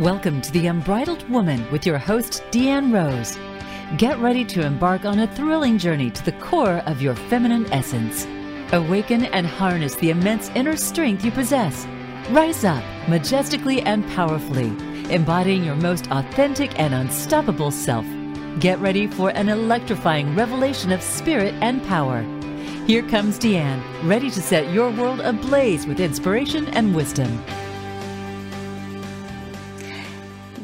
Welcome to The Unbridled Woman with your host, Deanne Rose. Get ready to embark on a thrilling journey to the core of your feminine essence. Awaken and harness the immense inner strength you possess. Rise up majestically and powerfully, embodying your most authentic and unstoppable self. Get ready for an electrifying revelation of spirit and power. Here comes Deanne, ready to set your world ablaze with inspiration and wisdom.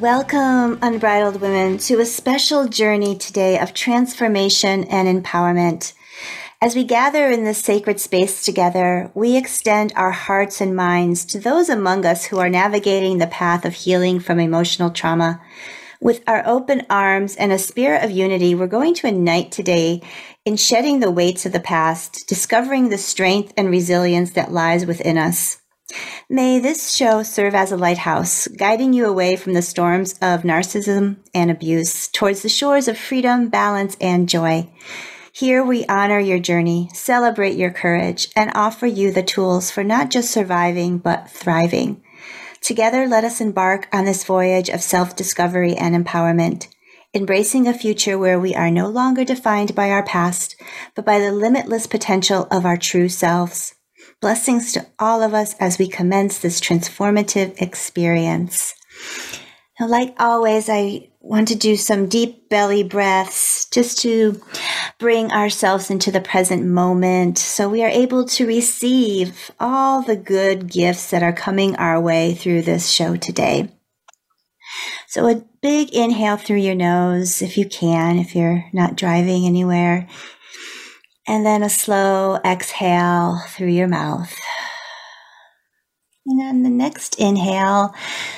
Welcome, Unbridled Women, to a special journey today of transformation and empowerment. As we gather in this sacred space together, we extend our hearts and minds to those among us who are navigating the path of healing from emotional trauma. With our open arms and a spirit of unity, we're going to unite today in shedding the weights of the past, discovering the strength and resilience that lies within us. May this show serve as a lighthouse, guiding you away from the storms of narcissism and abuse towards the shores of freedom, balance, and joy. Here we honor your journey, celebrate your courage, and offer you the tools for not just surviving, but thriving. Together, let us embark on this voyage of self discovery and empowerment, embracing a future where we are no longer defined by our past, but by the limitless potential of our true selves. Blessings to all of us as we commence this transformative experience. Now, like always, I want to do some deep belly breaths just to bring ourselves into the present moment so we are able to receive all the good gifts that are coming our way through this show today. So, a big inhale through your nose if you can, if you're not driving anywhere. And then a slow exhale through your mouth. And then the next inhale,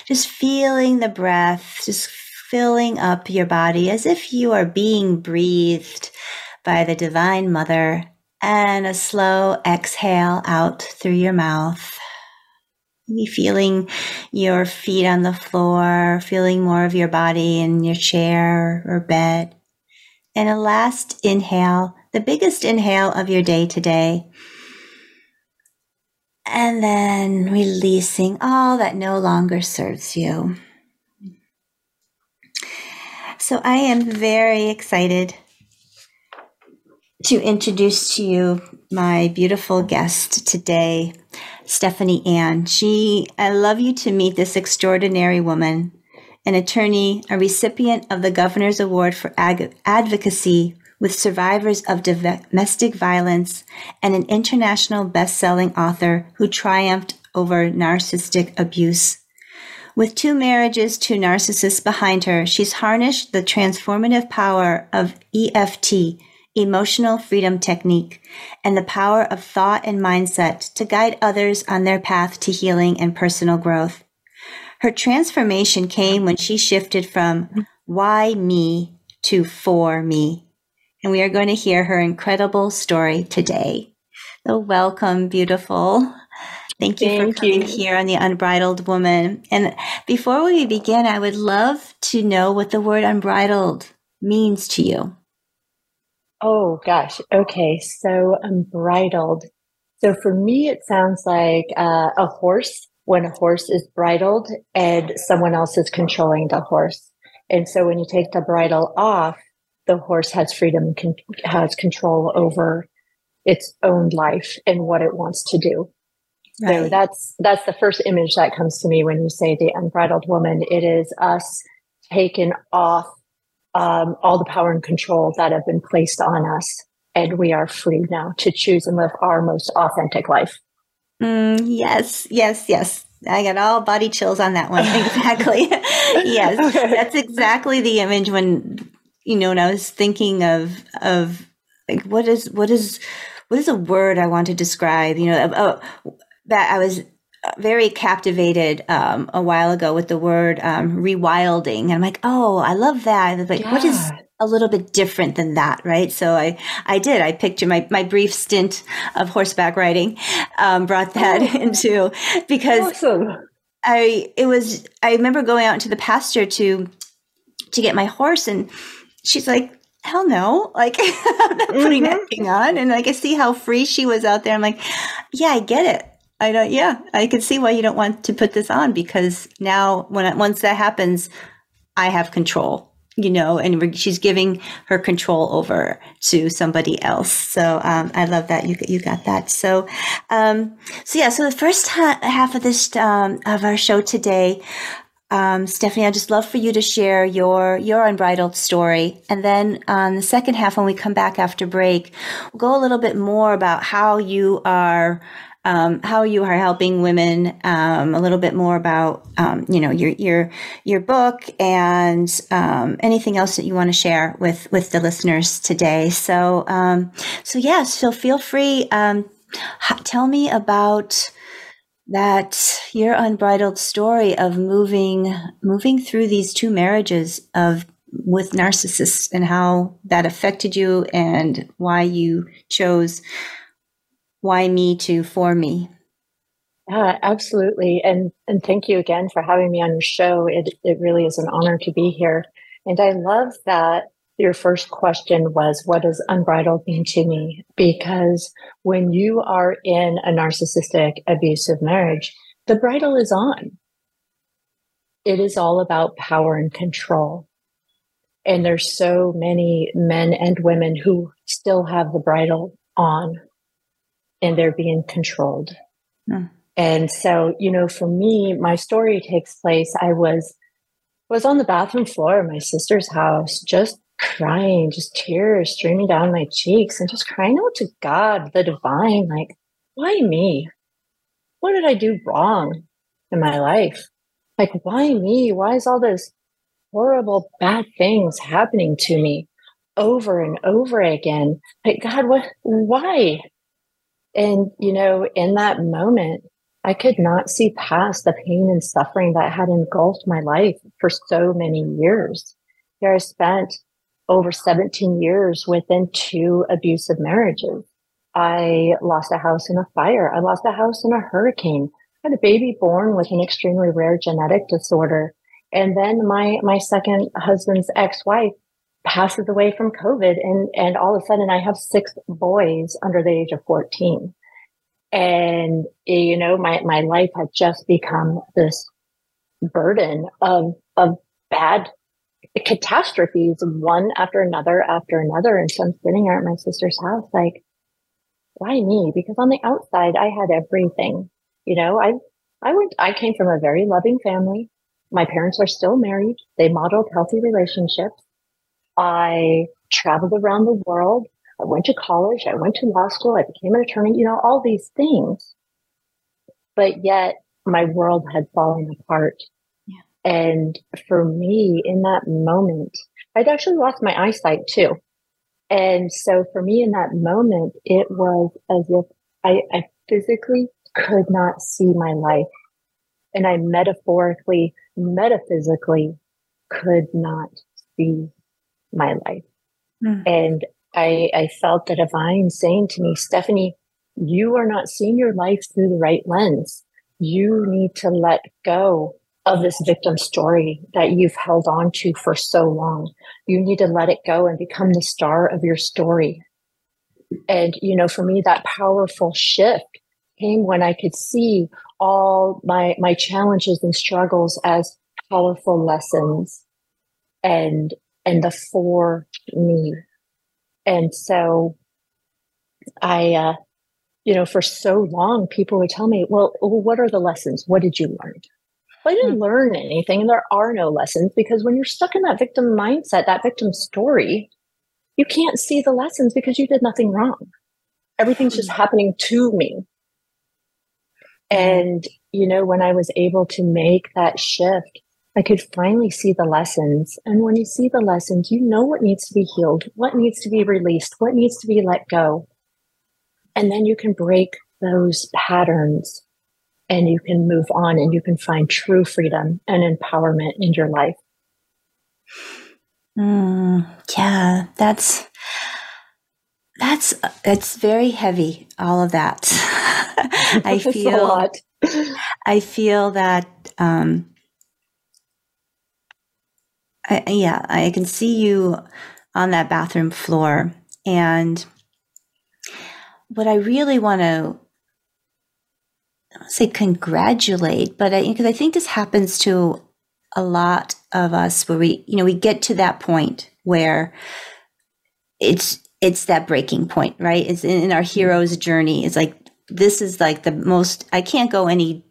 just feeling the breath, just filling up your body as if you are being breathed by the Divine Mother. And a slow exhale out through your mouth. Maybe feeling your feet on the floor, feeling more of your body in your chair or bed. And a last inhale the biggest inhale of your day today. And then releasing all that no longer serves you. So I am very excited to introduce to you my beautiful guest today, Stephanie Ann. She, I love you to meet this extraordinary woman, an attorney, a recipient of the Governor's Award for Ag- Advocacy with survivors of domestic violence and an international best-selling author who triumphed over narcissistic abuse. With two marriages to narcissists behind her, she's harnessed the transformative power of EFT, emotional freedom technique, and the power of thought and mindset to guide others on their path to healing and personal growth. Her transformation came when she shifted from why me to for me and we are going to hear her incredible story today. So, welcome, beautiful. Thank you Thank for coming you. here on The Unbridled Woman. And before we begin, I would love to know what the word unbridled means to you. Oh, gosh. Okay. So, unbridled. So, for me, it sounds like uh, a horse when a horse is bridled and someone else is controlling the horse. And so, when you take the bridle off, the horse has freedom, can, has control over its own life and what it wants to do. Right. So that's that's the first image that comes to me when you say the unbridled woman. It is us taken off um, all the power and control that have been placed on us, and we are free now to choose and live our most authentic life. Mm, yes, yes, yes. I got all body chills on that one. Exactly. yes, that's exactly the image when you know, and I was thinking of of like what is what is what is a word I want to describe? You know, that I was very captivated um, a while ago with the word um, rewilding, and I'm like, oh, I love that. Like, yeah. what is a little bit different than that, right? So I, I did. I picture my, my brief stint of horseback riding, um, brought that oh, into because awesome. I, it was, I remember going out into the pasture to, to get my horse and she's like, hell no. Like, I'm not putting mm-hmm. anything on. And like, I see how free she was out there. I'm like, yeah, I get it. I don't. Yeah, I can see why you don't want to put this on because now, when once that happens, I have control. You know, and she's giving her control over to somebody else. So um, I love that you you got that. So, um, so yeah. So the first ha- half of this um, of our show today, um, Stephanie, I'd just love for you to share your your unbridled story, and then on the second half, when we come back after break, we'll go a little bit more about how you are um, how you are helping women, um, a little bit more about, um, you know, your, your, your book and, um, anything else that you want to share with, with the listeners today. So, um, so yes, so feel free. Um, tell me about that your unbridled story of moving, moving through these two marriages of with narcissists and how that affected you and why you chose why me to for me? Yeah absolutely. And and thank you again for having me on your show. It it really is an honor to be here. And i love that your first question was what does unbridled mean to me because when you are in a narcissistic abusive marriage the bridle is on it is all about power and control and there's so many men and women who still have the bridle on and they're being controlled. Mm. And so, you know, for me, my story takes place. I was was on the bathroom floor of my sister's house, just crying, just tears streaming down my cheeks, and just crying out to God, the divine, like, why me? What did I do wrong in my life? Like, why me? Why is all this horrible, bad things happening to me over and over again? Like, God, what? Why? And, you know, in that moment, I could not see past the pain and suffering that had engulfed my life for so many years. Here I spent over 17 years within two abusive marriages. I lost a house in a fire. I lost a house in a hurricane. I had a baby born with an extremely rare genetic disorder. And then my, my second husband's ex-wife passes away from COVID. And, and all of a sudden I have six boys under the age of 14. And, you know, my, my life had just become this burden of, of bad catastrophes, one after another after another. And so I'm sitting here at my sister's house, like, why me? Because on the outside, I had everything. You know, I, I went, I came from a very loving family. My parents are still married. They modeled healthy relationships. I traveled around the world. I went to college. I went to law school. I became an attorney, you know, all these things. But yet my world had fallen apart. And for me in that moment, I'd actually lost my eyesight too. And so for me in that moment, it was as if I, I physically could not see my life. And I metaphorically, metaphysically could not see my life. Mm. And I, I felt the divine saying to me, Stephanie, you are not seeing your life through the right lens. You need to let go of this victim story that you've held on to for so long. You need to let it go and become the star of your story. And, you know, for me, that powerful shift came when I could see all my, my challenges and struggles as powerful lessons and and the for me. And so I, uh, you know, for so long, people would tell me, well, what are the lessons? What did you learn? Well, I didn't mm-hmm. learn anything. And there are no lessons because when you're stuck in that victim mindset, that victim story, you can't see the lessons because you did nothing wrong. Everything's just hmm. happening to me. Hmm. And, you know, when I was able to make that shift I could finally see the lessons. And when you see the lessons, you know what needs to be healed, what needs to be released, what needs to be let go. And then you can break those patterns and you can move on and you can find true freedom and empowerment in your life. Mm, yeah, that's that's it's very heavy all of that i feel i feel that um I, yeah, I can see you on that bathroom floor. And what I really want to don't say congratulate, but because I, I think this happens to a lot of us where we, you know, we get to that point where it's it's that breaking point, right? It's in, in our hero's journey. It's like this is like the most. I can't go any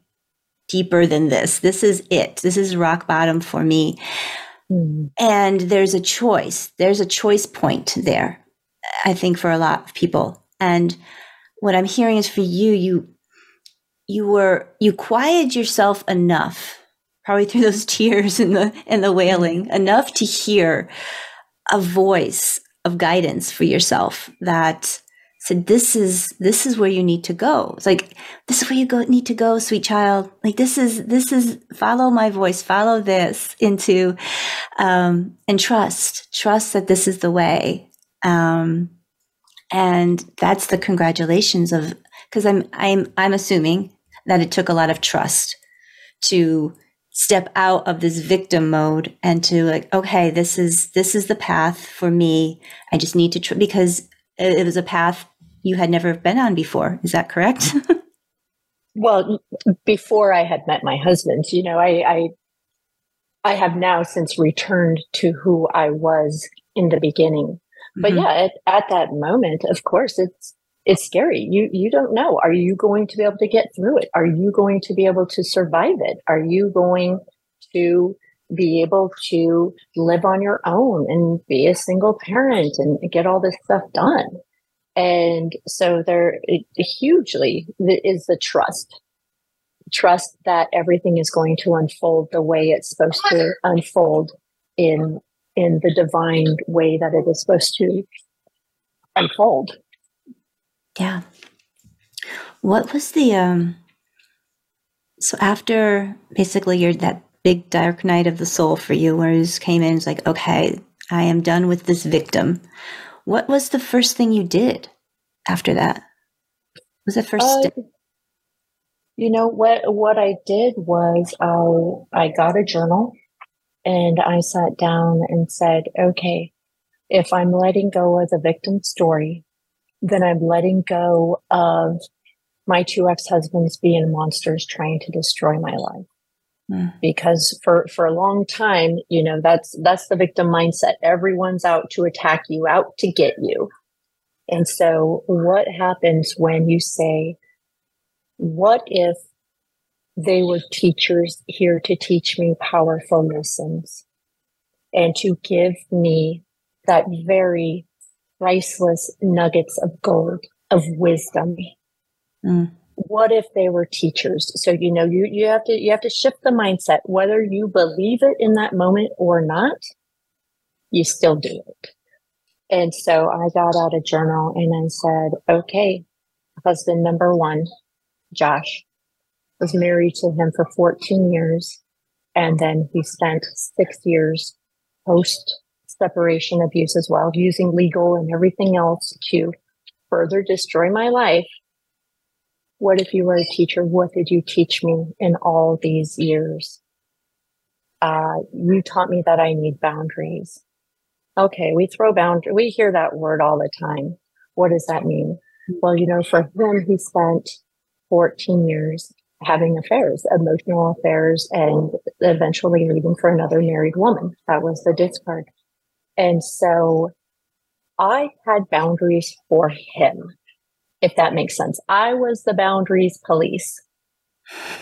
deeper than this. This is it. This is rock bottom for me. Mm. And there's a choice. There's a choice point there. I think for a lot of people. And what I'm hearing is for you, you you were you quieted yourself enough, probably through those tears and the and the wailing, enough to hear a voice of guidance for yourself that said this is this is where you need to go. It's like this is where you go need to go sweet child. Like this is this is follow my voice follow this into um and trust trust that this is the way. Um and that's the congratulations of because i'm i'm i'm assuming that it took a lot of trust to step out of this victim mode and to like okay this is this is the path for me. I just need to tr- because it was a path you had never been on before. Is that correct? Well before i had met my husband you know I, I i have now since returned to who i was in the beginning. But mm-hmm. yeah at, at that moment of course it's it's scary. You you don't know. Are you going to be able to get through it? Are you going to be able to survive it? Are you going to be able to live on your own and be a single parent and get all this stuff done? And so there it, hugely is the trust. Trust that everything is going to unfold the way it's supposed to unfold in in the divine way that it is supposed to unfold. Yeah. What was the um so after basically your that big dark night of the soul for you where you came in it's like, okay, I am done with this victim. What was the first thing you did after that? Was it first uh, You know what what I did was I I got a journal and I sat down and said, okay, if I'm letting go of the victim story, then I'm letting go of my two ex-husbands being monsters trying to destroy my life. Mm. Because for, for a long time, you know, that's, that's the victim mindset. Everyone's out to attack you, out to get you. And so what happens when you say, what if they were teachers here to teach me powerful lessons and to give me that very priceless nuggets of gold of wisdom. Mm. What if they were teachers? So you know you you have to you have to shift the mindset whether you believe it in that moment or not. You still do it. And so I got out a journal and I said, okay, husband number one, Josh, was married to him for 14 years. And then he spent six years post separation abuse as well, using legal and everything else to further destroy my life. What if you were a teacher? What did you teach me in all these years? Uh, you taught me that I need boundaries. Okay, we throw boundary. We hear that word all the time. What does that mean? Well, you know, for him, he spent 14 years having affairs, emotional affairs, and eventually leaving for another married woman. That was the discard. And so I had boundaries for him, if that makes sense. I was the boundaries police.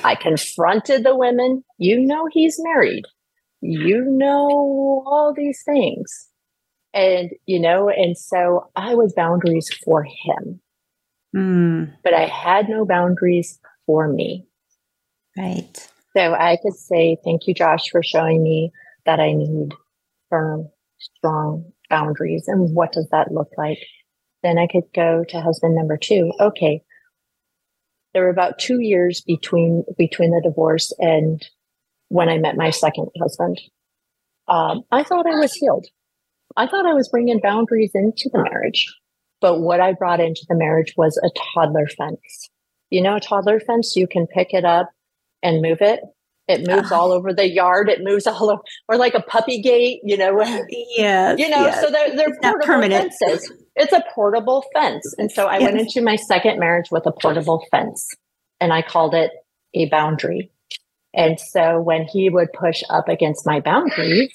I confronted the women. You know, he's married. You know, all these things. And, you know, and so I was boundaries for him. Mm. But I had no boundaries for me. Right. So I could say, thank you, Josh, for showing me that I need firm strong boundaries and what does that look like? Then I could go to husband number two. Okay. There were about two years between, between the divorce and when I met my second husband. Um, I thought I was healed. I thought I was bringing boundaries into the marriage. But what I brought into the marriage was a toddler fence. You know, a toddler fence, you can pick it up and move it. It moves all over the yard. It moves all over, or like a puppy gate, you know. Yeah, you know. Yes. So they're they're it's portable permanent. fences. It's a portable fence, and so I yes. went into my second marriage with a portable fence. and I called it a boundary. And so when he would push up against my boundaries,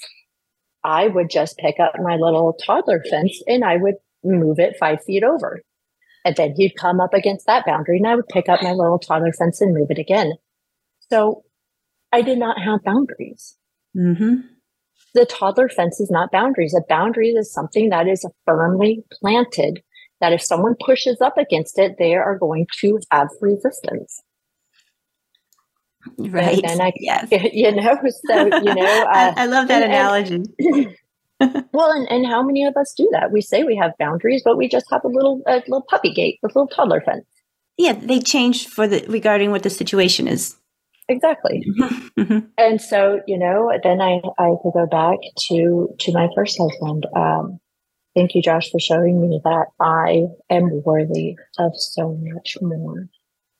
I would just pick up my little toddler fence and I would move it five feet over. And then he'd come up against that boundary and I would pick up my little toddler fence and move it again. So I did not have boundaries. Mm-hmm. The toddler fence is not boundaries. A boundary is something that is firmly planted that if someone pushes up against it, they are going to have resistance. Right. And I, yes. you know, so, you know, uh, I, I, love that and, analogy. And, well, and, and how many of us do that? We say we have boundaries, but we just have a little, a little puppy gate, a little toddler fence. Yeah. They change for the, regarding what the situation is. Exactly. Mm-hmm. And so, you know, then I, I could go back to, to my first husband. Um, thank you, Josh, for showing me that I am worthy of so much more.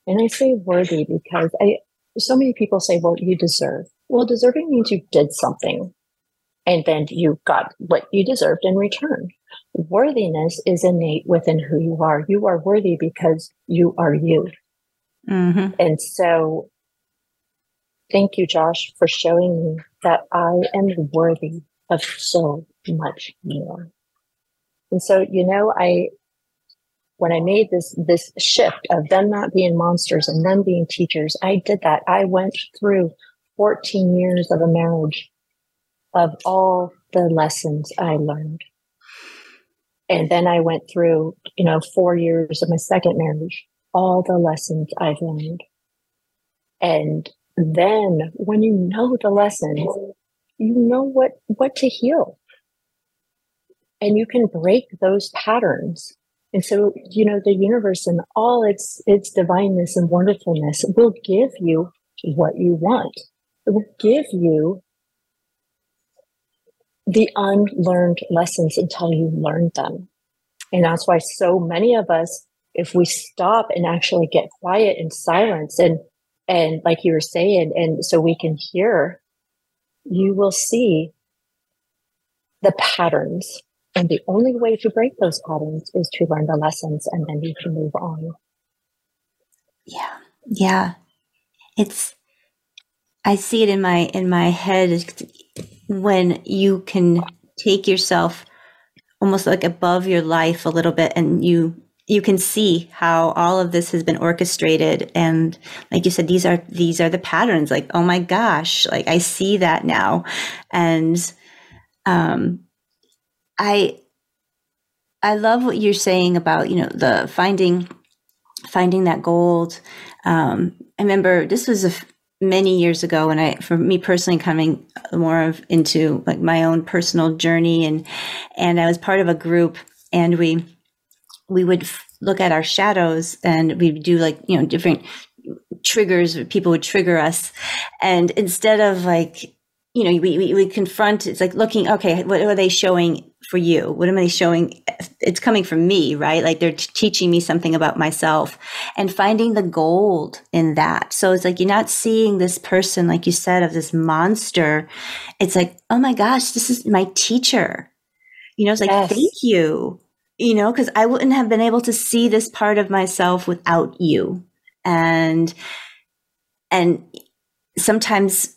And I say worthy because I, so many people say, well, you deserve. Well, deserving means you did something and then you got what you deserved in return. Worthiness is innate within who you are. You are worthy because you are you. Mm-hmm. And so, thank you, Josh, for showing me that I am worthy of so much more. And so, you know, I when I made this this shift of them not being monsters and them being teachers, I did that. I went through 14 years of a marriage of all the lessons I learned. And then I went through, you know, four years of my second marriage, all the lessons I've learned. And then when you know the lessons, you know what, what to heal. And you can break those patterns and so, you know, the universe and all its its divineness and wonderfulness will give you what you want. It will give you the unlearned lessons until you learn them. And that's why so many of us, if we stop and actually get quiet and silence and and like you were saying, and so we can hear, you will see the patterns and the only way to break those patterns is to learn the lessons and then you can move on. Yeah. Yeah. It's I see it in my in my head when you can take yourself almost like above your life a little bit and you you can see how all of this has been orchestrated. And like you said these are these are the patterns like oh my gosh like i see that now. And um I I love what you're saying about you know the finding finding that gold. Um, I remember this was many years ago when I, for me personally, coming more of into like my own personal journey, and and I was part of a group, and we we would f- look at our shadows, and we'd do like you know different triggers. People would trigger us, and instead of like you know, we, we, we confront, it's like looking, okay, what are they showing for you? What am I showing? It's coming from me, right? Like they're t- teaching me something about myself and finding the gold in that. So it's like you're not seeing this person, like you said, of this monster. It's like, oh my gosh, this is my teacher. You know, it's like, yes. thank you, you know, because I wouldn't have been able to see this part of myself without you. And, and sometimes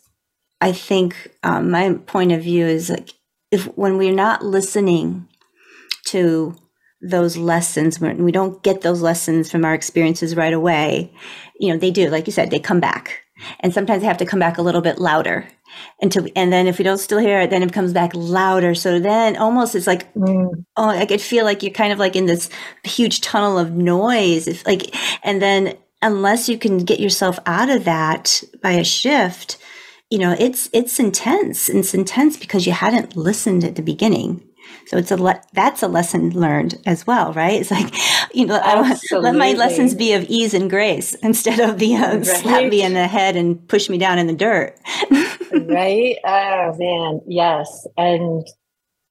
I think um, my point of view is like if when we're not listening to those lessons when we don't get those lessons from our experiences right away you know they do like you said they come back and sometimes I have to come back a little bit louder until and then if we don't still hear it then it comes back louder so then almost it's like mm. oh i could feel like you're kind of like in this huge tunnel of noise it's like and then unless you can get yourself out of that by a shift you know, it's it's intense. It's intense because you hadn't listened at the beginning. So it's a le- that's a lesson learned as well, right? It's like, you know, let my lessons be of ease and grace instead of the uh, right. slap me in the head and push me down in the dirt. right? Oh man, yes, and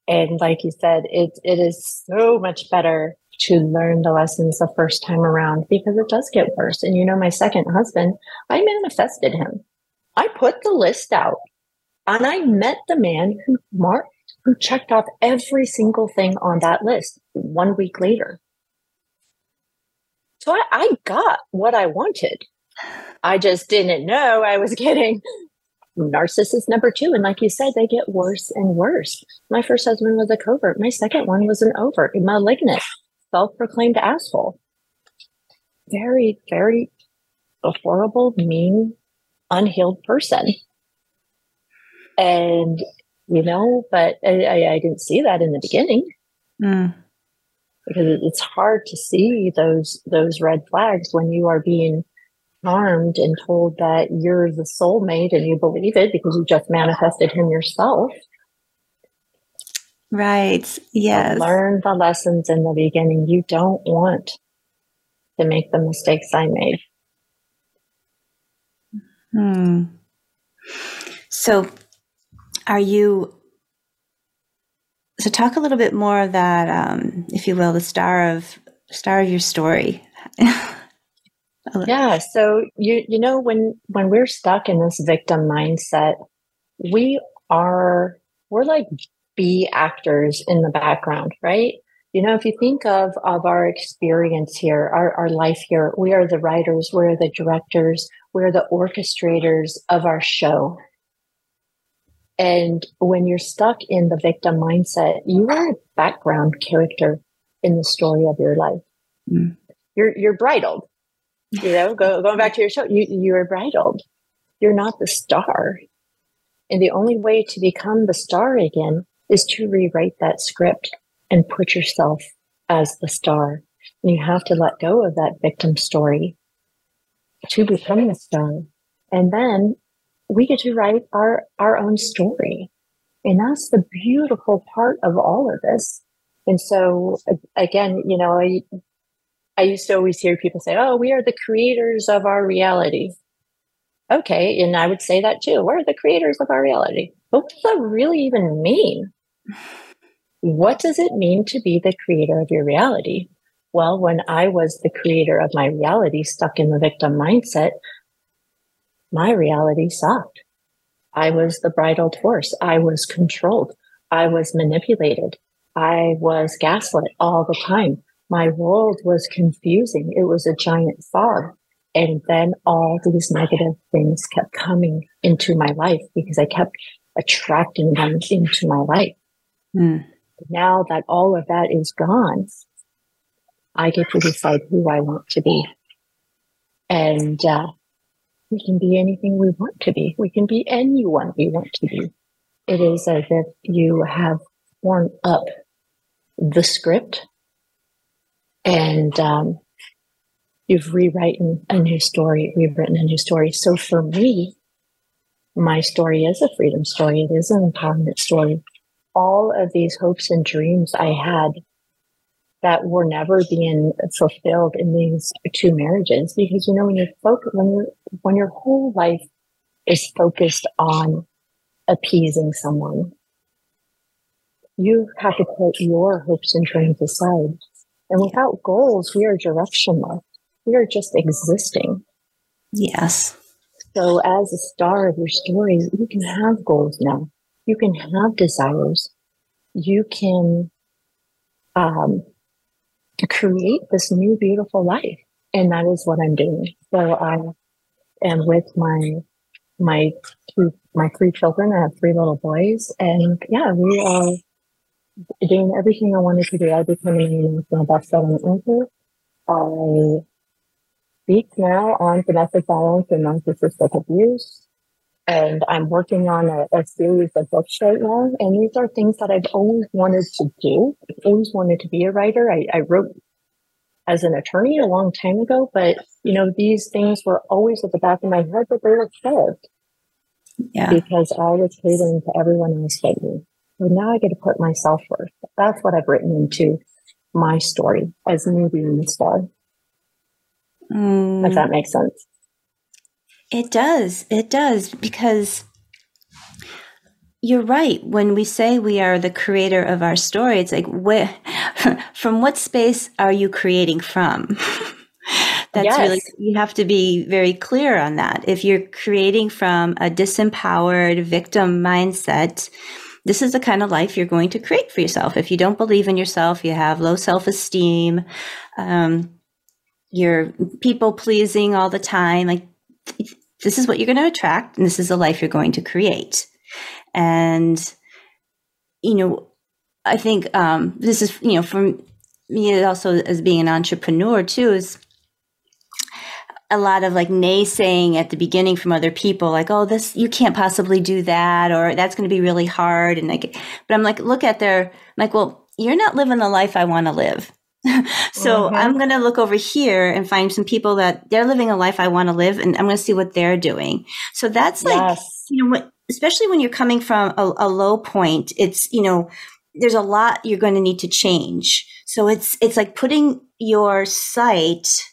and like you said, it it is so much better to learn the lessons the first time around because it does get worse. And you know, my second husband, I manifested him. I put the list out and I met the man who marked, who checked off every single thing on that list one week later. So I, I got what I wanted. I just didn't know I was getting narcissist number two. And like you said, they get worse and worse. My first husband was a covert. My second one was an overt, malignant, self-proclaimed asshole. Very, very a horrible, mean, unhealed person. And, you know, but I, I didn't see that in the beginning. Mm. Because it's hard to see those those red flags when you are being harmed and told that you're the soulmate and you believe it because you just manifested him yourself. Right. Yes. learn the lessons in the beginning. You don't want to make the mistakes I made. Hmm. So, are you? So, talk a little bit more of that, um, if you will, the star of star of your story. yeah. So you you know when when we're stuck in this victim mindset, we are we're like B actors in the background, right? You know, if you think of of our experience here, our, our life here, we are the writers, we're the directors, we're the orchestrators of our show. And when you're stuck in the victim mindset, you are a background character in the story of your life. Mm. You're you're bridled. You know, go, going back to your show, you you are bridled. You're not the star. And the only way to become the star again is to rewrite that script and put yourself as the star. And you have to let go of that victim story to become a star. And then we get to write our, our own story. And that's the beautiful part of all of this. And so again, you know, I, I used to always hear people say, Oh, we are the creators of our reality. Okay. And I would say that too. We're the creators of our reality. What does that really even mean? What does it mean to be the creator of your reality? Well, when I was the creator of my reality, stuck in the victim mindset, my reality sucked. I was the bridled horse. I was controlled. I was manipulated. I was gaslit all the time. My world was confusing. It was a giant fog. And then all these negative things kept coming into my life because I kept attracting them into my life. Mm. Now that all of that is gone, I get to decide who I want to be. And uh, we can be anything we want to be. We can be anyone we want to be. It is as if you have worn up the script and um, you've rewritten a new story, rewritten a new story. So for me, my story is a freedom story. It is an empowerment story. All of these hopes and dreams I had that were never being fulfilled in these two marriages. Because you know when you're focused when you when your whole life is focused on appeasing someone you have to put your hopes and dreams aside. And without goals we are directionless we are just existing. Yes. So as a star of your story you can have goals now. You can have desires. You can um, create this new beautiful life. And that is what I'm doing. So I am with my my my three children. I have three little boys, and yeah, we are doing everything I wanted to do. I became an international best-selling author. I speak now on domestic violence and narcissistic abuse. And I'm working on a, a, series of books right now. And these are things that I've always wanted to do. I've always wanted to be a writer. I, I wrote as an attorney a long time ago, but you know, these things were always at the back of my head, but they were shelved. Yeah. Because I was catering to everyone else but me. So now I get to put myself first. That's what I've written into my story as me being the star. Mm. If that makes sense. It does. It does because you're right. When we say we are the creator of our story, it's like, where, from what space are you creating from? That's yes. really, you have to be very clear on that. If you're creating from a disempowered victim mindset, this is the kind of life you're going to create for yourself. If you don't believe in yourself, you have low self esteem, um, you're people pleasing all the time, like this is what you're going to attract and this is the life you're going to create. And, you know, I think um, this is, you know, for me also as being an entrepreneur too, is a lot of like naysaying at the beginning from other people, like, oh, this, you can't possibly do that, or that's going to be really hard. And like, but I'm like, look at their, I'm like, well, you're not living the life I want to live. so mm-hmm. I'm going to look over here and find some people that they're living a life I want to live, and I'm going to see what they're doing. So that's like, yes. you know, what, especially when you're coming from a, a low point, it's, you know, there's a lot you're going to need to change. So it's, it's like putting your sight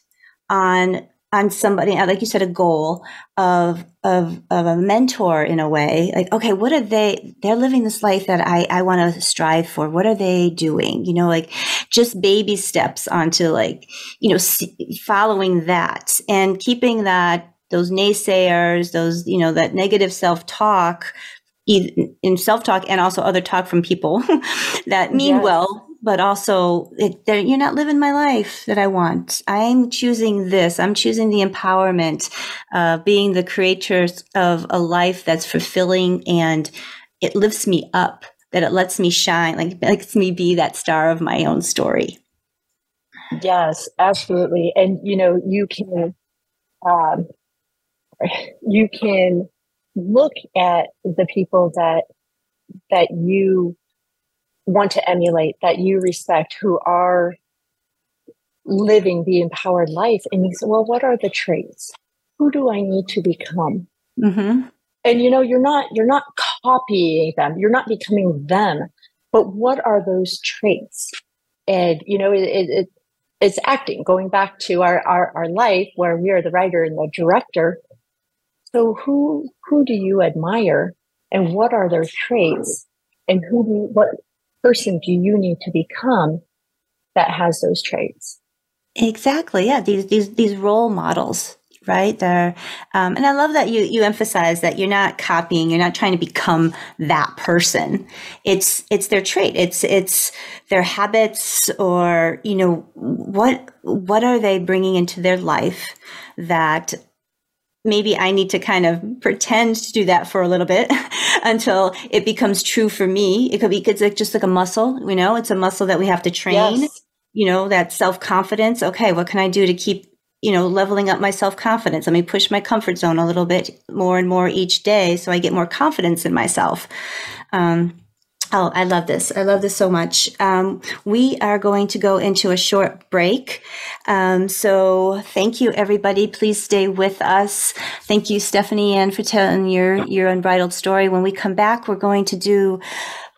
on on somebody uh, like you said a goal of of of a mentor in a way like okay what are they they're living this life that i i want to strive for what are they doing you know like just baby steps onto like you know following that and keeping that those naysayers those you know that negative self-talk in self-talk and also other talk from people that mean yes. well but also it, you're not living my life that I want. I'm choosing this. I'm choosing the empowerment, uh, being the creator of a life that's fulfilling and it lifts me up, that it lets me shine, like lets me be that star of my own story. Yes, absolutely. And you know, you can, um, you can look at the people that that you want to emulate, that you respect, who are living the empowered life. And you say, well, what are the traits? Who do I need to become? Mm-hmm. And you know, you're not you're not copying them. You're not becoming them. But what are those traits? And you know, it, it, it's acting. Going back to our, our our life, where we are the writer and the director. So who who do you admire, and what are their traits? And who do you, what person do you need to become that has those traits? Exactly. Yeah. These, these, these role models, right? There. Um, and I love that you, you emphasize that you're not copying, you're not trying to become that person. It's, it's their trait. It's, it's their habits or, you know, what, what are they bringing into their life that maybe I need to kind of pretend to do that for a little bit until it becomes true for me. It could be it's like just like a muscle, you know, it's a muscle that we have to train. Yes. You know, that self confidence. Okay, what can I do to keep, you know, leveling up my self confidence? Let me push my comfort zone a little bit more and more each day so I get more confidence in myself. Um, Oh, I love this. I love this so much. Um, we are going to go into a short break. Um, so thank you, everybody. Please stay with us. Thank you, Stephanie Ann, for telling your, your unbridled story. When we come back, we're going to do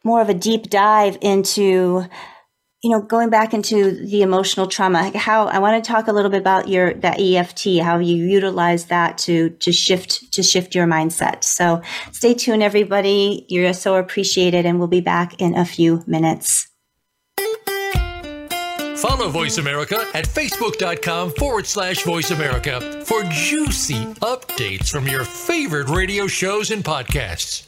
more of a deep dive into you know, going back into the emotional trauma, how I want to talk a little bit about your that EFT, how you utilize that to to shift to shift your mindset. So stay tuned, everybody. You're so appreciated, and we'll be back in a few minutes. Follow Voice America at facebook.com forward slash voice America for juicy updates from your favorite radio shows and podcasts.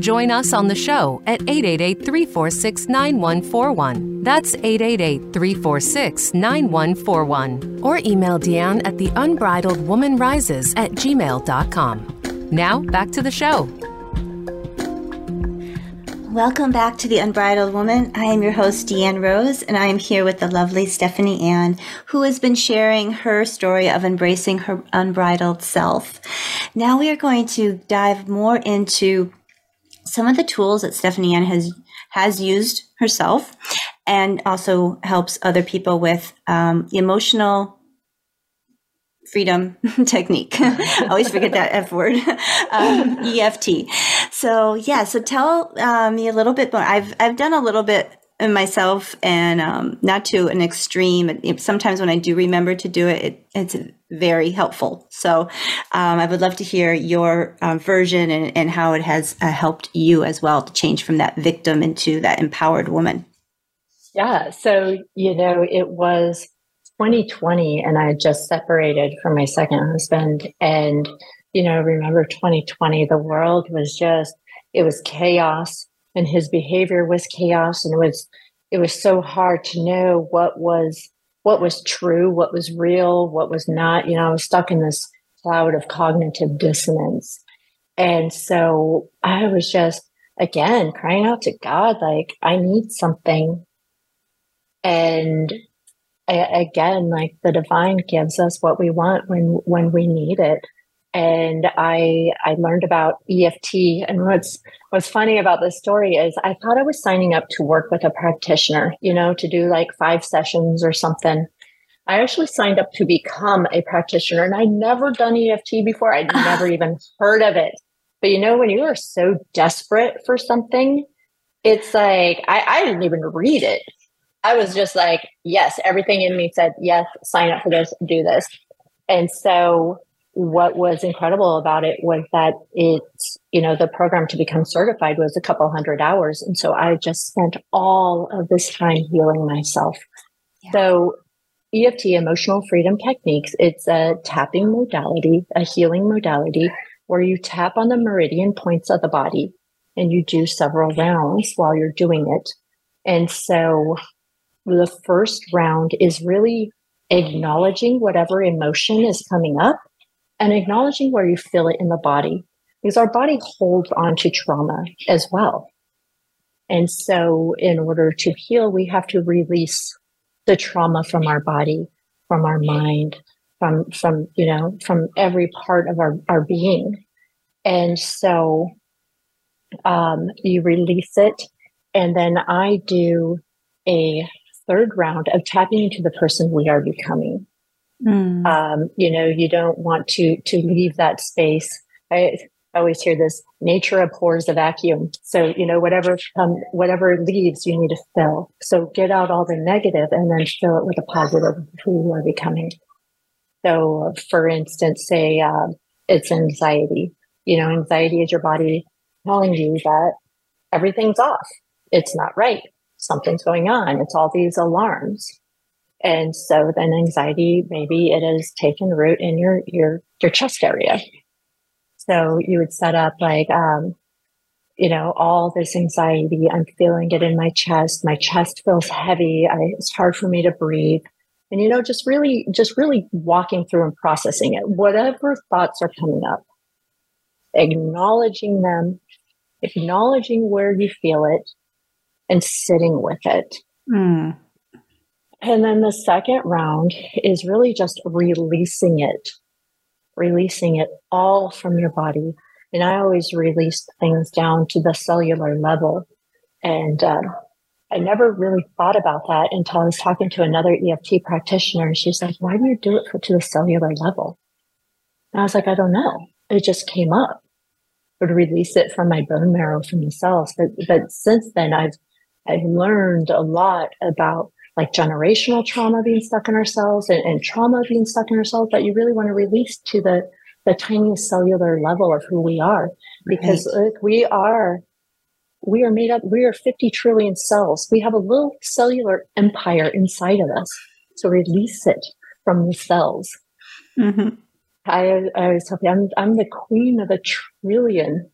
Join us on the show at 888 346 9141. That's 888 346 9141. Or email Deanne at the unbridled woman rises at gmail.com. Now, back to the show. Welcome back to The Unbridled Woman. I am your host, Deanne Rose, and I am here with the lovely Stephanie Ann, who has been sharing her story of embracing her unbridled self. Now we are going to dive more into some of the tools that Stephanie Ann has has used herself and also helps other people with um, emotional freedom technique. I always forget that F word, um, EFT. So yeah, so tell um, me a little bit more. I've I've done a little bit myself and um, not to an extreme. Sometimes when I do remember to do it, it it's very helpful. So um, I would love to hear your um, version and, and, how it has uh, helped you as well to change from that victim into that empowered woman. Yeah. So, you know, it was 2020 and I had just separated from my second husband. And, you know, remember 2020, the world was just, it was chaos and his behavior was chaos and it was it was so hard to know what was what was true what was real what was not. You know i was stuck in this cloud of cognitive dissonance. And so i was just again crying out to god like i need something. And I, again like the divine gives us what we want when when we need it and I I learned about EFT. And what's what's funny about this story is I thought I was signing up to work with a practitioner, you know, to do like five sessions or something. I actually signed up to become a practitioner, and I'd never done EFT before. I'd never even heard of it. But you know, when you are so desperate for something, it's like I, I didn't even read it. I was just like, yes, everything in me said, yes, sign up for this, do this. And so what was incredible about it was that it's, you know, the program to become certified was a couple hundred hours. And so I just spent all of this time healing myself. Yeah. So EFT, emotional freedom techniques, it's a tapping modality, a healing modality where you tap on the meridian points of the body and you do several rounds while you're doing it. And so the first round is really acknowledging whatever emotion is coming up and acknowledging where you feel it in the body because our body holds on to trauma as well. And so in order to heal, we have to release the trauma from our body, from our mind, from, from, you know, from every part of our, our being. And so, um, you release it. And then I do a third round of tapping into the person we are becoming. Mm. Um, you know, you don't want to to leave that space. I always hear this: nature abhors a vacuum. So you know, whatever um, whatever leaves, you need to fill. So get out all the negative and then fill it with a positive who you are becoming. So, for instance, say uh, it's anxiety. You know, anxiety is your body telling you that everything's off. It's not right. Something's going on. It's all these alarms. And so then anxiety, maybe it has taken root in your, your, your chest area. So you would set up like, um, you know, all this anxiety. I'm feeling it in my chest. My chest feels heavy. I, it's hard for me to breathe. And, you know, just really, just really walking through and processing it. Whatever thoughts are coming up, acknowledging them, acknowledging where you feel it and sitting with it. Mm. And then the second round is really just releasing it releasing it all from your body. And I always release things down to the cellular level. And um, I never really thought about that until I was talking to another EFT practitioner. And she's like, why do you do it to the cellular level? And I was like, I don't know. It just came up. Would release it from my bone marrow, from the cells. But, but since then, I've I've learned a lot about like generational trauma being stuck in ourselves and, and trauma being stuck in ourselves that you really want to release to the the tiniest cellular level of who we are because right. like, we are we are made up we are 50 trillion cells we have a little cellular empire inside of us so release it from the cells mm-hmm. I, I was telling I'm, I'm the queen of a trillion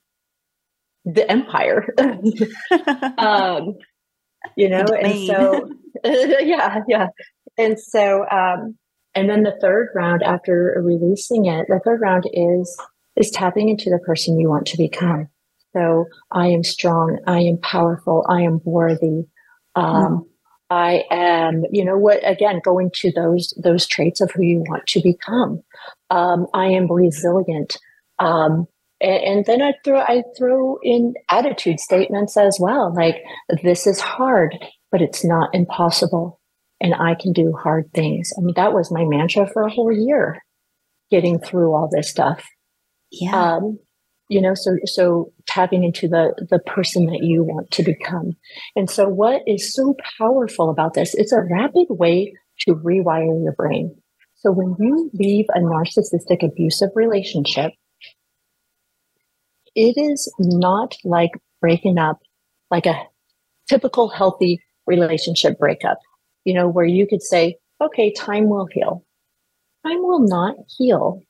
the empire um, you know and so yeah yeah. And so um and then the third round after releasing it the third round is is tapping into the person you want to become. So i am strong i am powerful i am worthy um mm. i am you know what again going to those those traits of who you want to become. Um i am resilient um and, then I throw I throw in attitude statements as well, like this is hard, but it's not impossible, and I can do hard things. I mean, that was my mantra for a whole year, getting through all this stuff. Yeah. Um, you know, so so tapping into the the person that you want to become. And so what is so powerful about this, it's a rapid way to rewire your brain. So when you leave a narcissistic abusive relationship, it is not like breaking up like a typical healthy relationship breakup, you know, where you could say, okay, time will heal. Time will not heal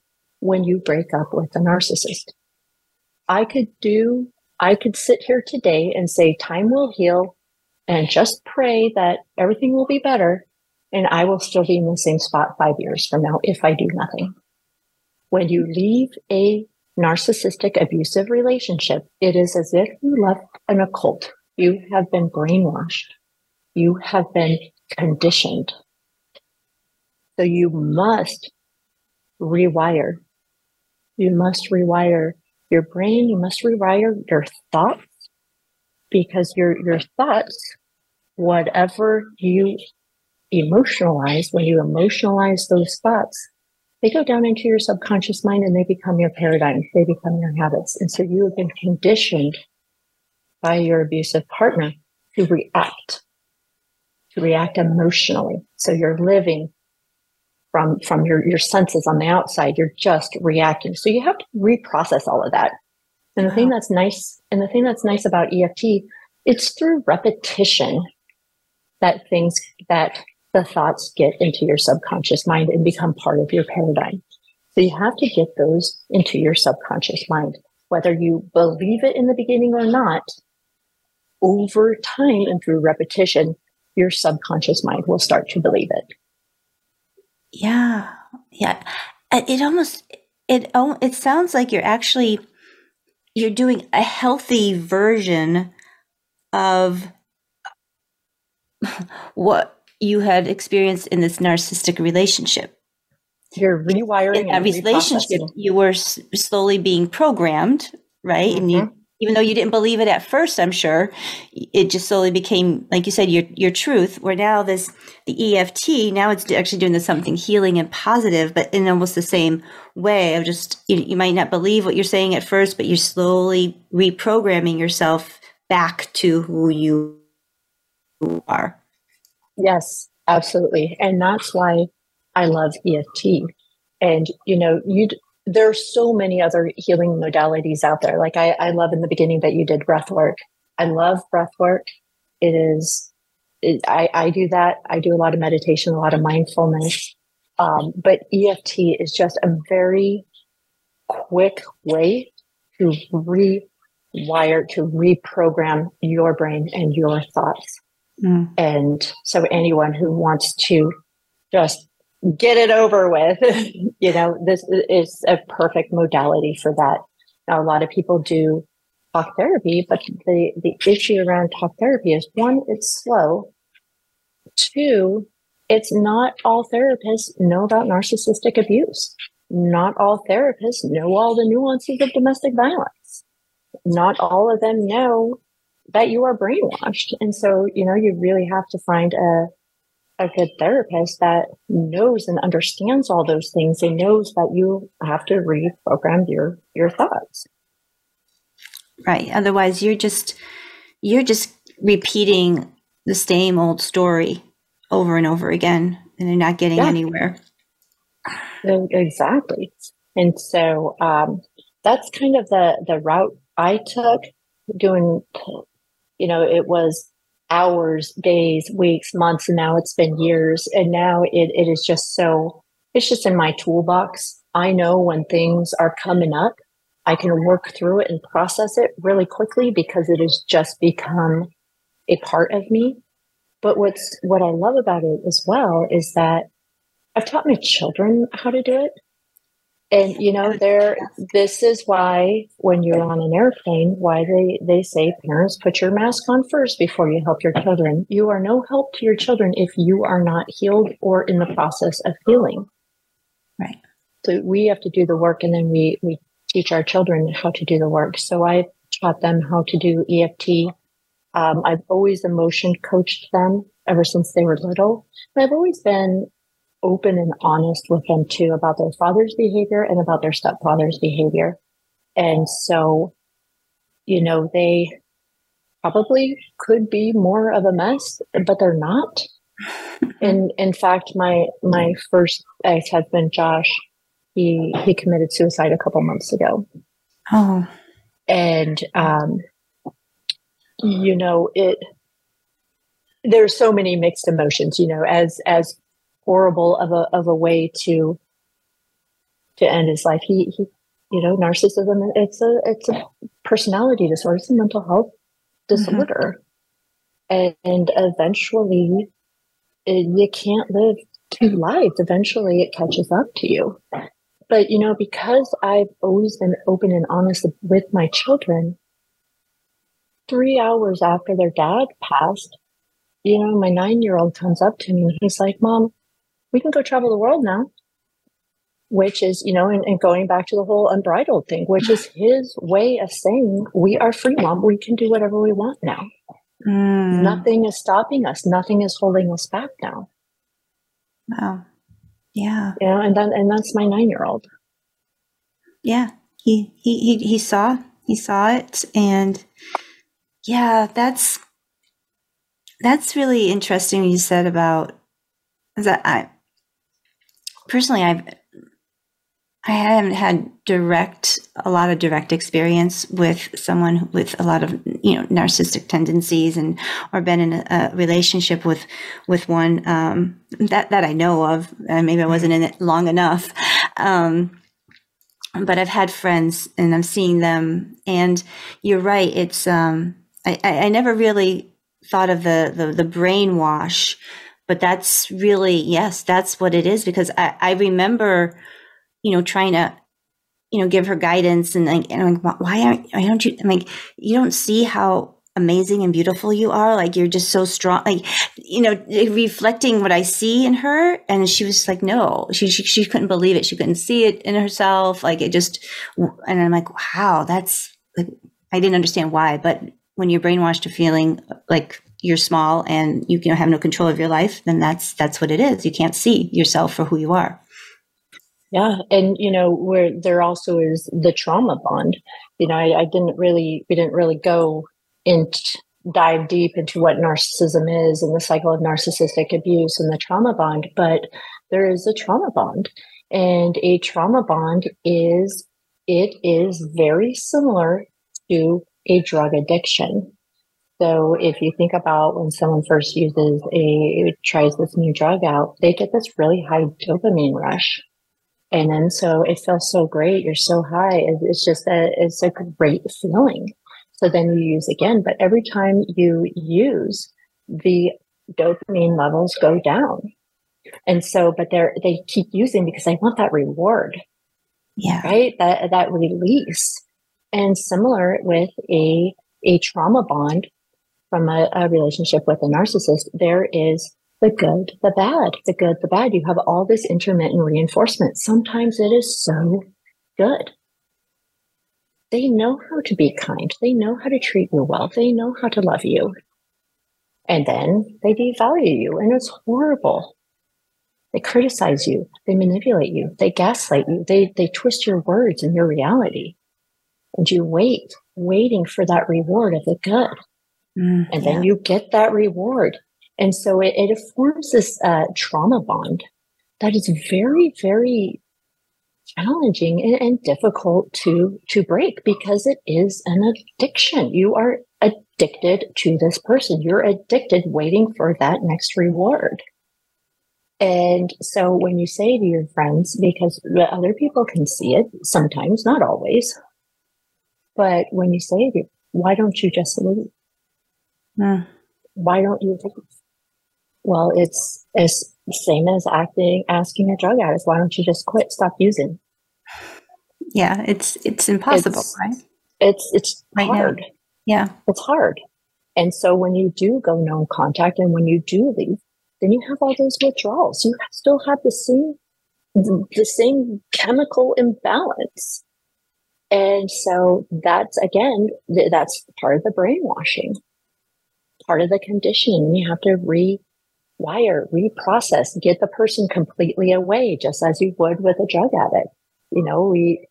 when you break up with a narcissist. I could do, I could sit here today and say, time will heal and just pray that everything will be better. And I will still be in the same spot five years from now if I do nothing. When you leave a narcissistic abusive relationship, it is as if you left an occult. You have been brainwashed. You have been conditioned. So you must rewire. You must rewire your brain. You must rewire your thoughts because your, your thoughts, whatever you emotionalize, when you emotionalize those thoughts, they go down into your subconscious mind and they become your paradigm. They become your habits. And so you have been conditioned by your abusive partner to react, to react emotionally. So you're living from, from your, your senses on the outside. You're just reacting. So you have to reprocess all of that. And the wow. thing that's nice, and the thing that's nice about EFT, it's through repetition that things that the thoughts get into your subconscious mind and become part of your paradigm. So you have to get those into your subconscious mind, whether you believe it in the beginning or not. Over time and through repetition, your subconscious mind will start to believe it. Yeah, yeah. Uh, it almost it oh, it sounds like you're actually you're doing a healthy version of what you had experienced in this narcissistic relationship. You're rewiring in that relationship. You were s- slowly being programmed, right? Mm-hmm. And you, mm-hmm. even though you didn't believe it at first, I'm sure it just slowly became, like you said, your your truth. Where now this the EFT now it's actually doing this something healing and positive, but in almost the same way of just you, you might not believe what you're saying at first, but you're slowly reprogramming yourself back to who you are. Yes, absolutely. And that's why I love EFT. And, you know, you there are so many other healing modalities out there. Like I, I love in the beginning that you did breath work. I love breath work. It is, it, I, I do that. I do a lot of meditation, a lot of mindfulness. Um, but EFT is just a very quick way to rewire, to reprogram your brain and your thoughts. Mm. And so anyone who wants to just get it over with, you know, this is a perfect modality for that. Now, a lot of people do talk therapy, but the, the issue around talk therapy is one, it's slow. Two, it's not all therapists know about narcissistic abuse. not all therapists know all the nuances of domestic violence. Not all of them know that you are brainwashed. And so, you know, you really have to find a a good therapist that knows and understands all those things and knows that you have to reprogram your your thoughts. Right. Otherwise you're just you're just repeating the same old story over and over again and you're not getting yeah. anywhere. Exactly. And so um, that's kind of the the route I took doing you know it was hours, days, weeks, months, and now it's been years. And now it, it is just so, it's just in my toolbox. I know when things are coming up, I can work through it and process it really quickly because it has just become a part of me. But what's what I love about it as well is that I've taught my children how to do it. And you know, there this is why when you're on an airplane, why they, they say parents put your mask on first before you help your children. You are no help to your children if you are not healed or in the process of healing. Right. So we have to do the work and then we we teach our children how to do the work. So I taught them how to do EFT. Um, I've always emotion coached them ever since they were little. And I've always been open and honest with them too about their father's behavior and about their stepfather's behavior. And so, you know, they probably could be more of a mess, but they're not. And in fact, my my first ex-husband, Josh, he he committed suicide a couple months ago. Oh. And um you know, it there's so many mixed emotions, you know, as as horrible of a of a way to to end his life. He he you know, narcissism it's a it's a personality disorder, it's a mental health disorder. Mm-hmm. And, and eventually it, you can't live two lives. Eventually it catches up to you. But you know, because I've always been open and honest with my children, three hours after their dad passed, you know, my nine year old comes up to me and he's like, Mom, we can go travel the world now. Which is you know and, and, going back to the whole unbridled thing which is his way of saying we are free mom. We can do whatever we want now. Mm. nothing is stopping us. Nothing is holding us back now. Wow. Yeah. Yeah and then and that's my nine year old yeah. He, he he he saw he saw it. And yeah that's that's really interesting you said about that. I personally, I've I haven't had direct a lot of direct experience with someone with a lot of you know narcissistic tendencies and or been in a, a relationship with with one um, that that I know of. Uh, maybe I wasn't in it long enough. Um, but I've had friends and I'm seeing them and you're right. It's, um, I, I never really thought of the, the, the brainwash but that's really yes that's what it is because i, I remember you know trying to you know give her guidance and like and I'm like why aren't why don't you I'm like you don't see how amazing and beautiful you are. Like you're just so strong. Like you know reflecting what i see in her and she was like no. She, she she couldn't believe it. She couldn't see it in herself. Like it just and i'm like wow that's like i didn't understand why. But when you're brainwashed to feeling like you're small and you, you know, have no control of your life, then that's that's what it is. You can't see yourself for who you are. Yeah, and you know where there also is the trauma bond. You know, I, I didn't really we didn't really go and dive deep into what narcissism is and the cycle of narcissistic abuse and the trauma bond, but there is a trauma bond, and a trauma bond is it is very similar to a drug addiction. So if you think about when someone first uses a tries this new drug out, they get this really high dopamine rush. And then so it feels so great. You're so high. It's just a it's a great feeling. So then you use again. But every time you use, the dopamine levels go down. And so, but they're they keep using because they want that reward. Yeah. Right? That that release. And similar with a a trauma bond from a, a relationship with a narcissist, there is the good, the bad, the good, the bad. You have all this intermittent reinforcement. Sometimes it is so good. They know how to be kind. They know how to treat you well. They know how to love you. And then they devalue you, and it's horrible. They criticize you. They manipulate you. They gaslight you. They, they twist your words and your reality. And you wait, waiting for that reward of the good. Mm, and then you get that reward. And so it, it forms this uh, trauma bond that is very, very challenging and, and, difficult to to break because it is an addiction. You are addicted to this person. You're addicted waiting for that next reward. And so when you say to your friends, because the other people can see it sometimes, not always, but when you say why don't you just leave? Mm. Why don't you? Well, it's as same as acting, asking a drug addict, why don't you just quit, stop using? Yeah, it's it's impossible, it's, right? It's it's right hard. Now. Yeah, it's hard. And so when you do go no contact, and when you do leave, then you have all those withdrawals. You still have the same the same chemical imbalance. And so that's again, that's part of the brainwashing, part of the conditioning. You have to rewire, reprocess, get the person completely away, just as you would with a drug addict. You know, we,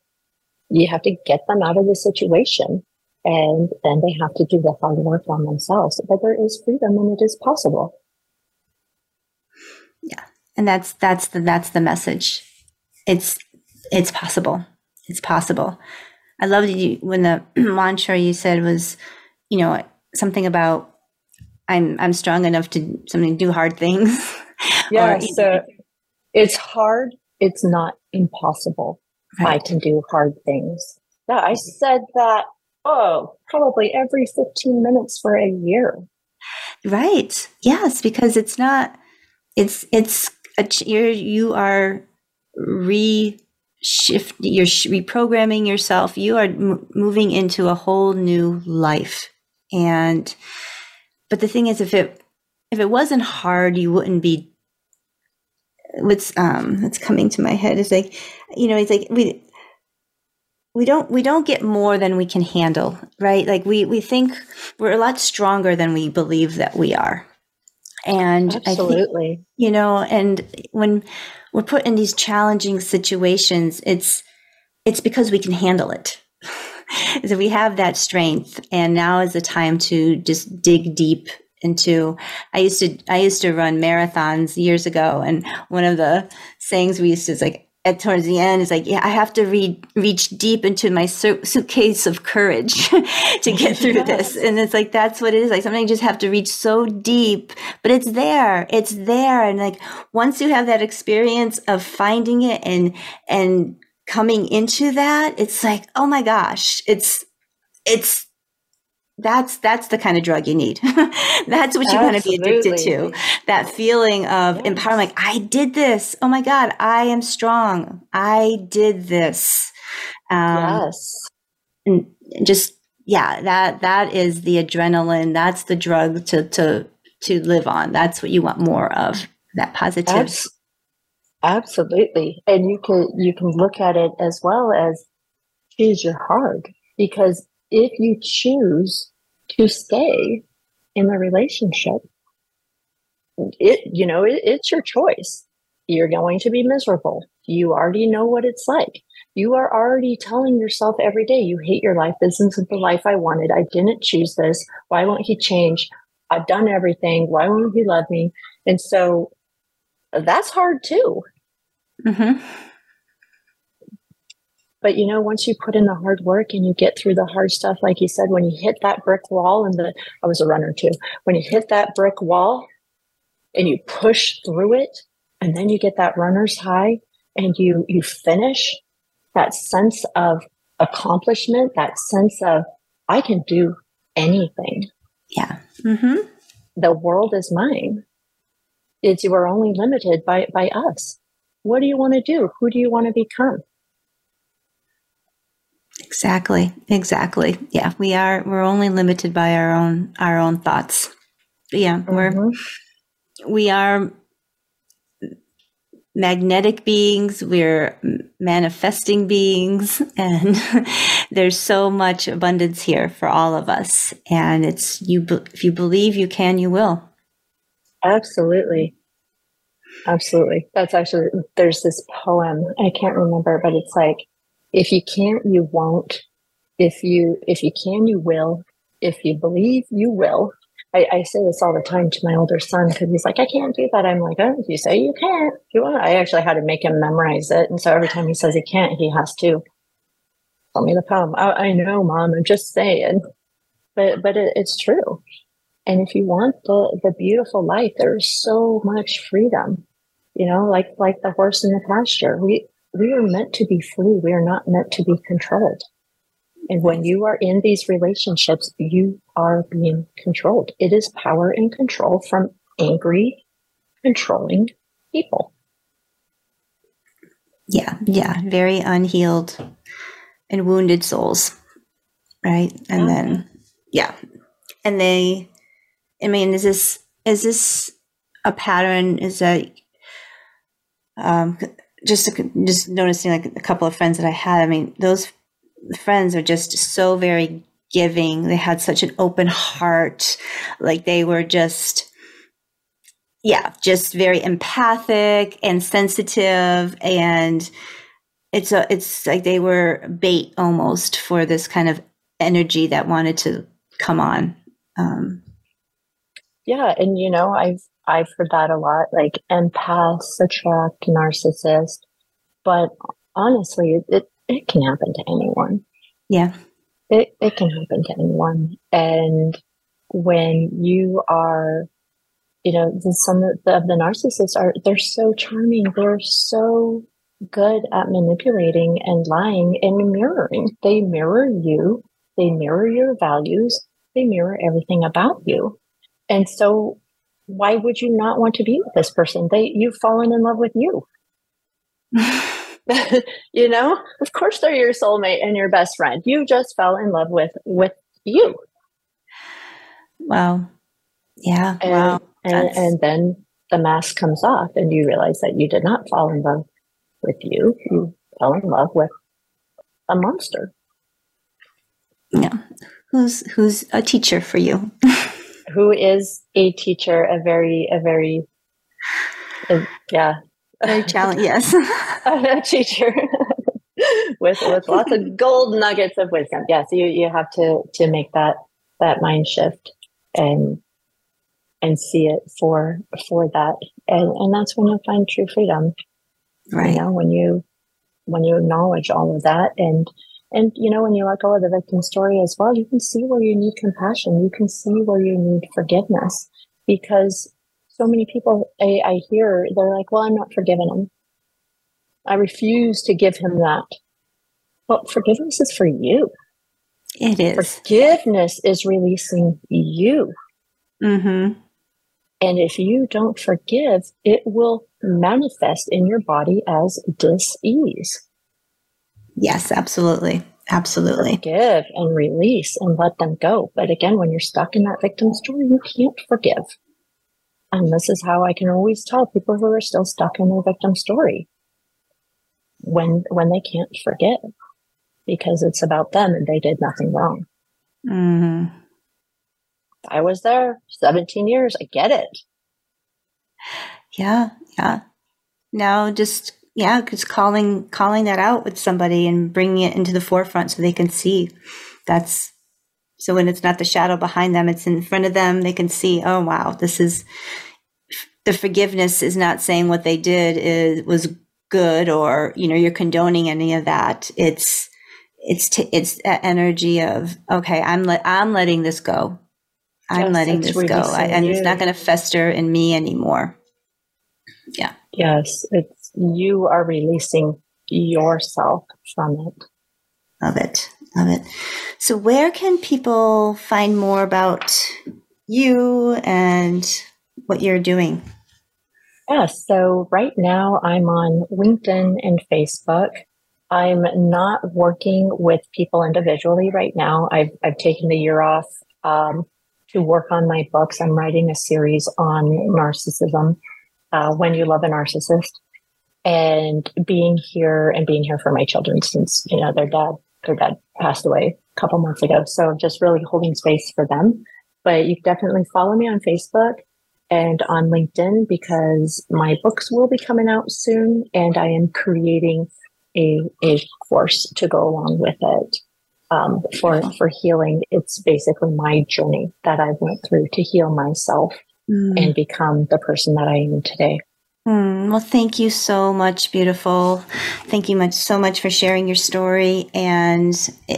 you have to get them out of the situation and then they have to do the hard work on themselves. But there is freedom and it is possible. Yeah. And that's that's the that's the message. It's it's possible. It's possible. I loved you when the mantra you said was, you know, something about I'm I'm strong enough to something do hard things. Yeah. or, so uh, it's hard. It's not impossible. Right. I can do hard things. Yeah, I said that. Oh, probably every 15 minutes for a year. Right. Yes, because it's not it's it's a, you're you are re shift you're reprogramming yourself you are m- moving into a whole new life and but the thing is if it if it wasn't hard you wouldn't be what's um what's coming to my head is like you know it's like we we don't we don't get more than we can handle right? Like we we think we're a lot stronger than we believe that we are. And absolutely, think, you know, and when we're put in these challenging situations, it's it's because we can handle it. so we have that strength, and now is the time to just dig deep into i used to i used to run marathons years ago and one of the sayings we used to is like at towards the end is like, yeah, I have to read, reach deep into my su- suitcase of courage to get through yes. this. And it's like, that's what it is. Like something you just have to reach so deep, but it's there. It's there. And like, once you have that experience of finding it and, and coming into that, it's like, oh my gosh, it's, it's that's that's the kind of drug you need. that's what you want to be addicted to. That feeling of yes. empowerment. Like, I did this. Oh my God, I am strong. I did this. Um, yes. And just yeah, that that is the adrenaline. That's the drug to to to live on. That's what you want more of. That positive. Absolutely, and you can you can look at it as well as choose your heart because if you choose to stay in the relationship, it, you know, it, it's your choice. You're going to be miserable. You already know what it's like. You are already telling yourself every day, you hate your life. This isn't the life I wanted. I didn't choose this. Why won't he change? I've done everything. Why won't he love me? And so that's hard too. Mm-hmm. But you know, once you put in the hard work and you get through the hard stuff, like you said, when you hit that brick wall and the, I was a runner too, when you hit that brick wall and you push through it and then you get that runner's high and you, you finish that sense of accomplishment, that sense of, I can do anything. Yeah. Mm-hmm. The world is mine. It's you are only limited by, by us. What do you want to do? Who do you want to become? Exactly. Exactly. Yeah, we are we're only limited by our own our own thoughts. Yeah, mm-hmm. we're we are magnetic beings, we're manifesting beings, and there's so much abundance here for all of us. And it's you, if you believe you can, you will. Absolutely. Absolutely. That's actually, there's this poem, I can't remember, but it's like, if you can't, you won't. If you, if you can, you will. If you believe, you will. I, I say this all the time to my older son because he's like, I can't do that. I'm like, oh, if you say you can't, you want. I actually had to make him memorize it. And so every time he says he can't, he has to tell me the poem. I, I know, mom. I'm just saying, but but it, it's true. And if you want the the beautiful life, there's so much freedom. You know, like like the horse in the pasture. We we are meant to be free. We are not meant to be controlled. And when you are in these relationships, you are being controlled. It is power and control from angry, controlling people. Yeah, yeah. Very unhealed and wounded souls. Right. And then, yeah. And they, I mean, is this, is this a pattern? Is that, um, just, just noticing like a couple of friends that I had, I mean, those friends are just so very giving. They had such an open heart. Like they were just, yeah, just very empathic and sensitive. And it's a, it's like they were bait almost for this kind of energy that wanted to come on. Um, yeah. And, you know, I've, I've heard that a lot, like empaths attract narcissists. But honestly, it, it can happen to anyone. Yeah. It, it can happen to anyone. And when you are, you know, the, some of the, of the narcissists are, they're so charming. They're so good at manipulating and lying and mirroring. They mirror you. They mirror your values. They mirror everything about you. And so why would you not want to be with this person? They, you've fallen in love with you. you know, of course they're your soulmate and your best friend. You just fell in love with with you. Wow. Yeah. And, wow. And, and then the mask comes off and you realize that you did not fall in love with you. You fell in love with a monster. Yeah. Who's who's a teacher for you? Who is a teacher, a very, a very, a, yeah, very challenging. Yes, a teacher with with lots of gold nuggets of wisdom. Yes, you you have to to make that that mind shift and and see it for for that, and and that's when you find true freedom. Right. You know, when you when you acknowledge all of that and and you know when you let go of the victim story as well you can see where you need compassion you can see where you need forgiveness because so many people I, I hear, they're like, well, I'm not forgiving him. I refuse to give him that. Well, forgiveness is for you. It is. Forgiveness is releasing you. Mm-hmm. And if you don't forgive, it will manifest in your body as dis-ease. Yes, absolutely. Absolutely. Forgive and release and let them go. But again, when you're stuck in that victim story, you can't forgive. And this is how I can always tell people who are still stuck in their victim story when when they can't forgive because it's about them and they did nothing wrong. Mm-hmm. I was there 17 years. I get it. Yeah, yeah. Now just yeah, just calling calling that out with somebody and bringing it into the forefront so they can see. That's so when it's not the shadow behind them, it's in front of them. They can see, oh wow, this is the forgiveness is not saying what they did is was good or you know you're condoning any of that. It's it's t- it's that energy of okay, I'm let I'm letting this go. I'm yes, letting this go, I, and it's not going to fester in me anymore. Yeah. Yes, it's you are releasing yourself from it. Love it. Love it. So, where can people find more about you and what you're doing? Yeah, so right now I'm on LinkedIn and Facebook. I'm not working with people individually right now. I've, I've taken the year off um, to work on my books. I'm writing a series on narcissism, uh, when you love a narcissist, and being here and being here for my children since you know their dad their dad passed away a couple months ago. So just really holding space for them. But you definitely follow me on Facebook and on LinkedIn because my books will be coming out soon, and I am creating a a course to go along with it um, for for healing. It's basically my journey that I went through to heal myself mm. and become the person that I am today. Mm, well, thank you so much, beautiful. Thank you much so much for sharing your story and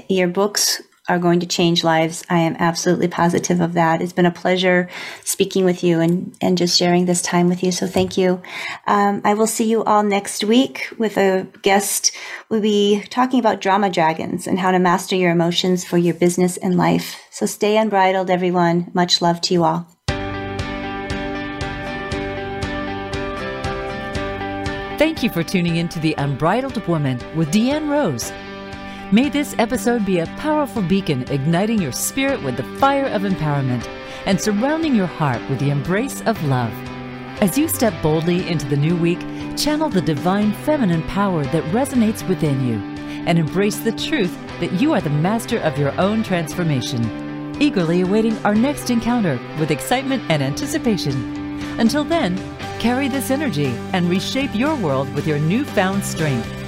your books are going to change lives. I am absolutely positive of that. It's been a pleasure speaking with you and, and just sharing this time with you. So thank you. Um, I will see you all next week with a guest. We'll be talking about drama dragons and how to master your emotions for your business and life. So stay unbridled, everyone. Much love to you all. Thank you for tuning in to The Unbridled Woman with Deanne Rose. May this episode be a powerful beacon igniting your spirit with the fire of empowerment and surrounding your heart with the embrace of love. As you step boldly into the new week, channel the divine feminine power that resonates within you and embrace the truth that you are the master of your own transformation. Eagerly awaiting our next encounter with excitement and anticipation. Until then, carry this energy and reshape your world with your newfound strength.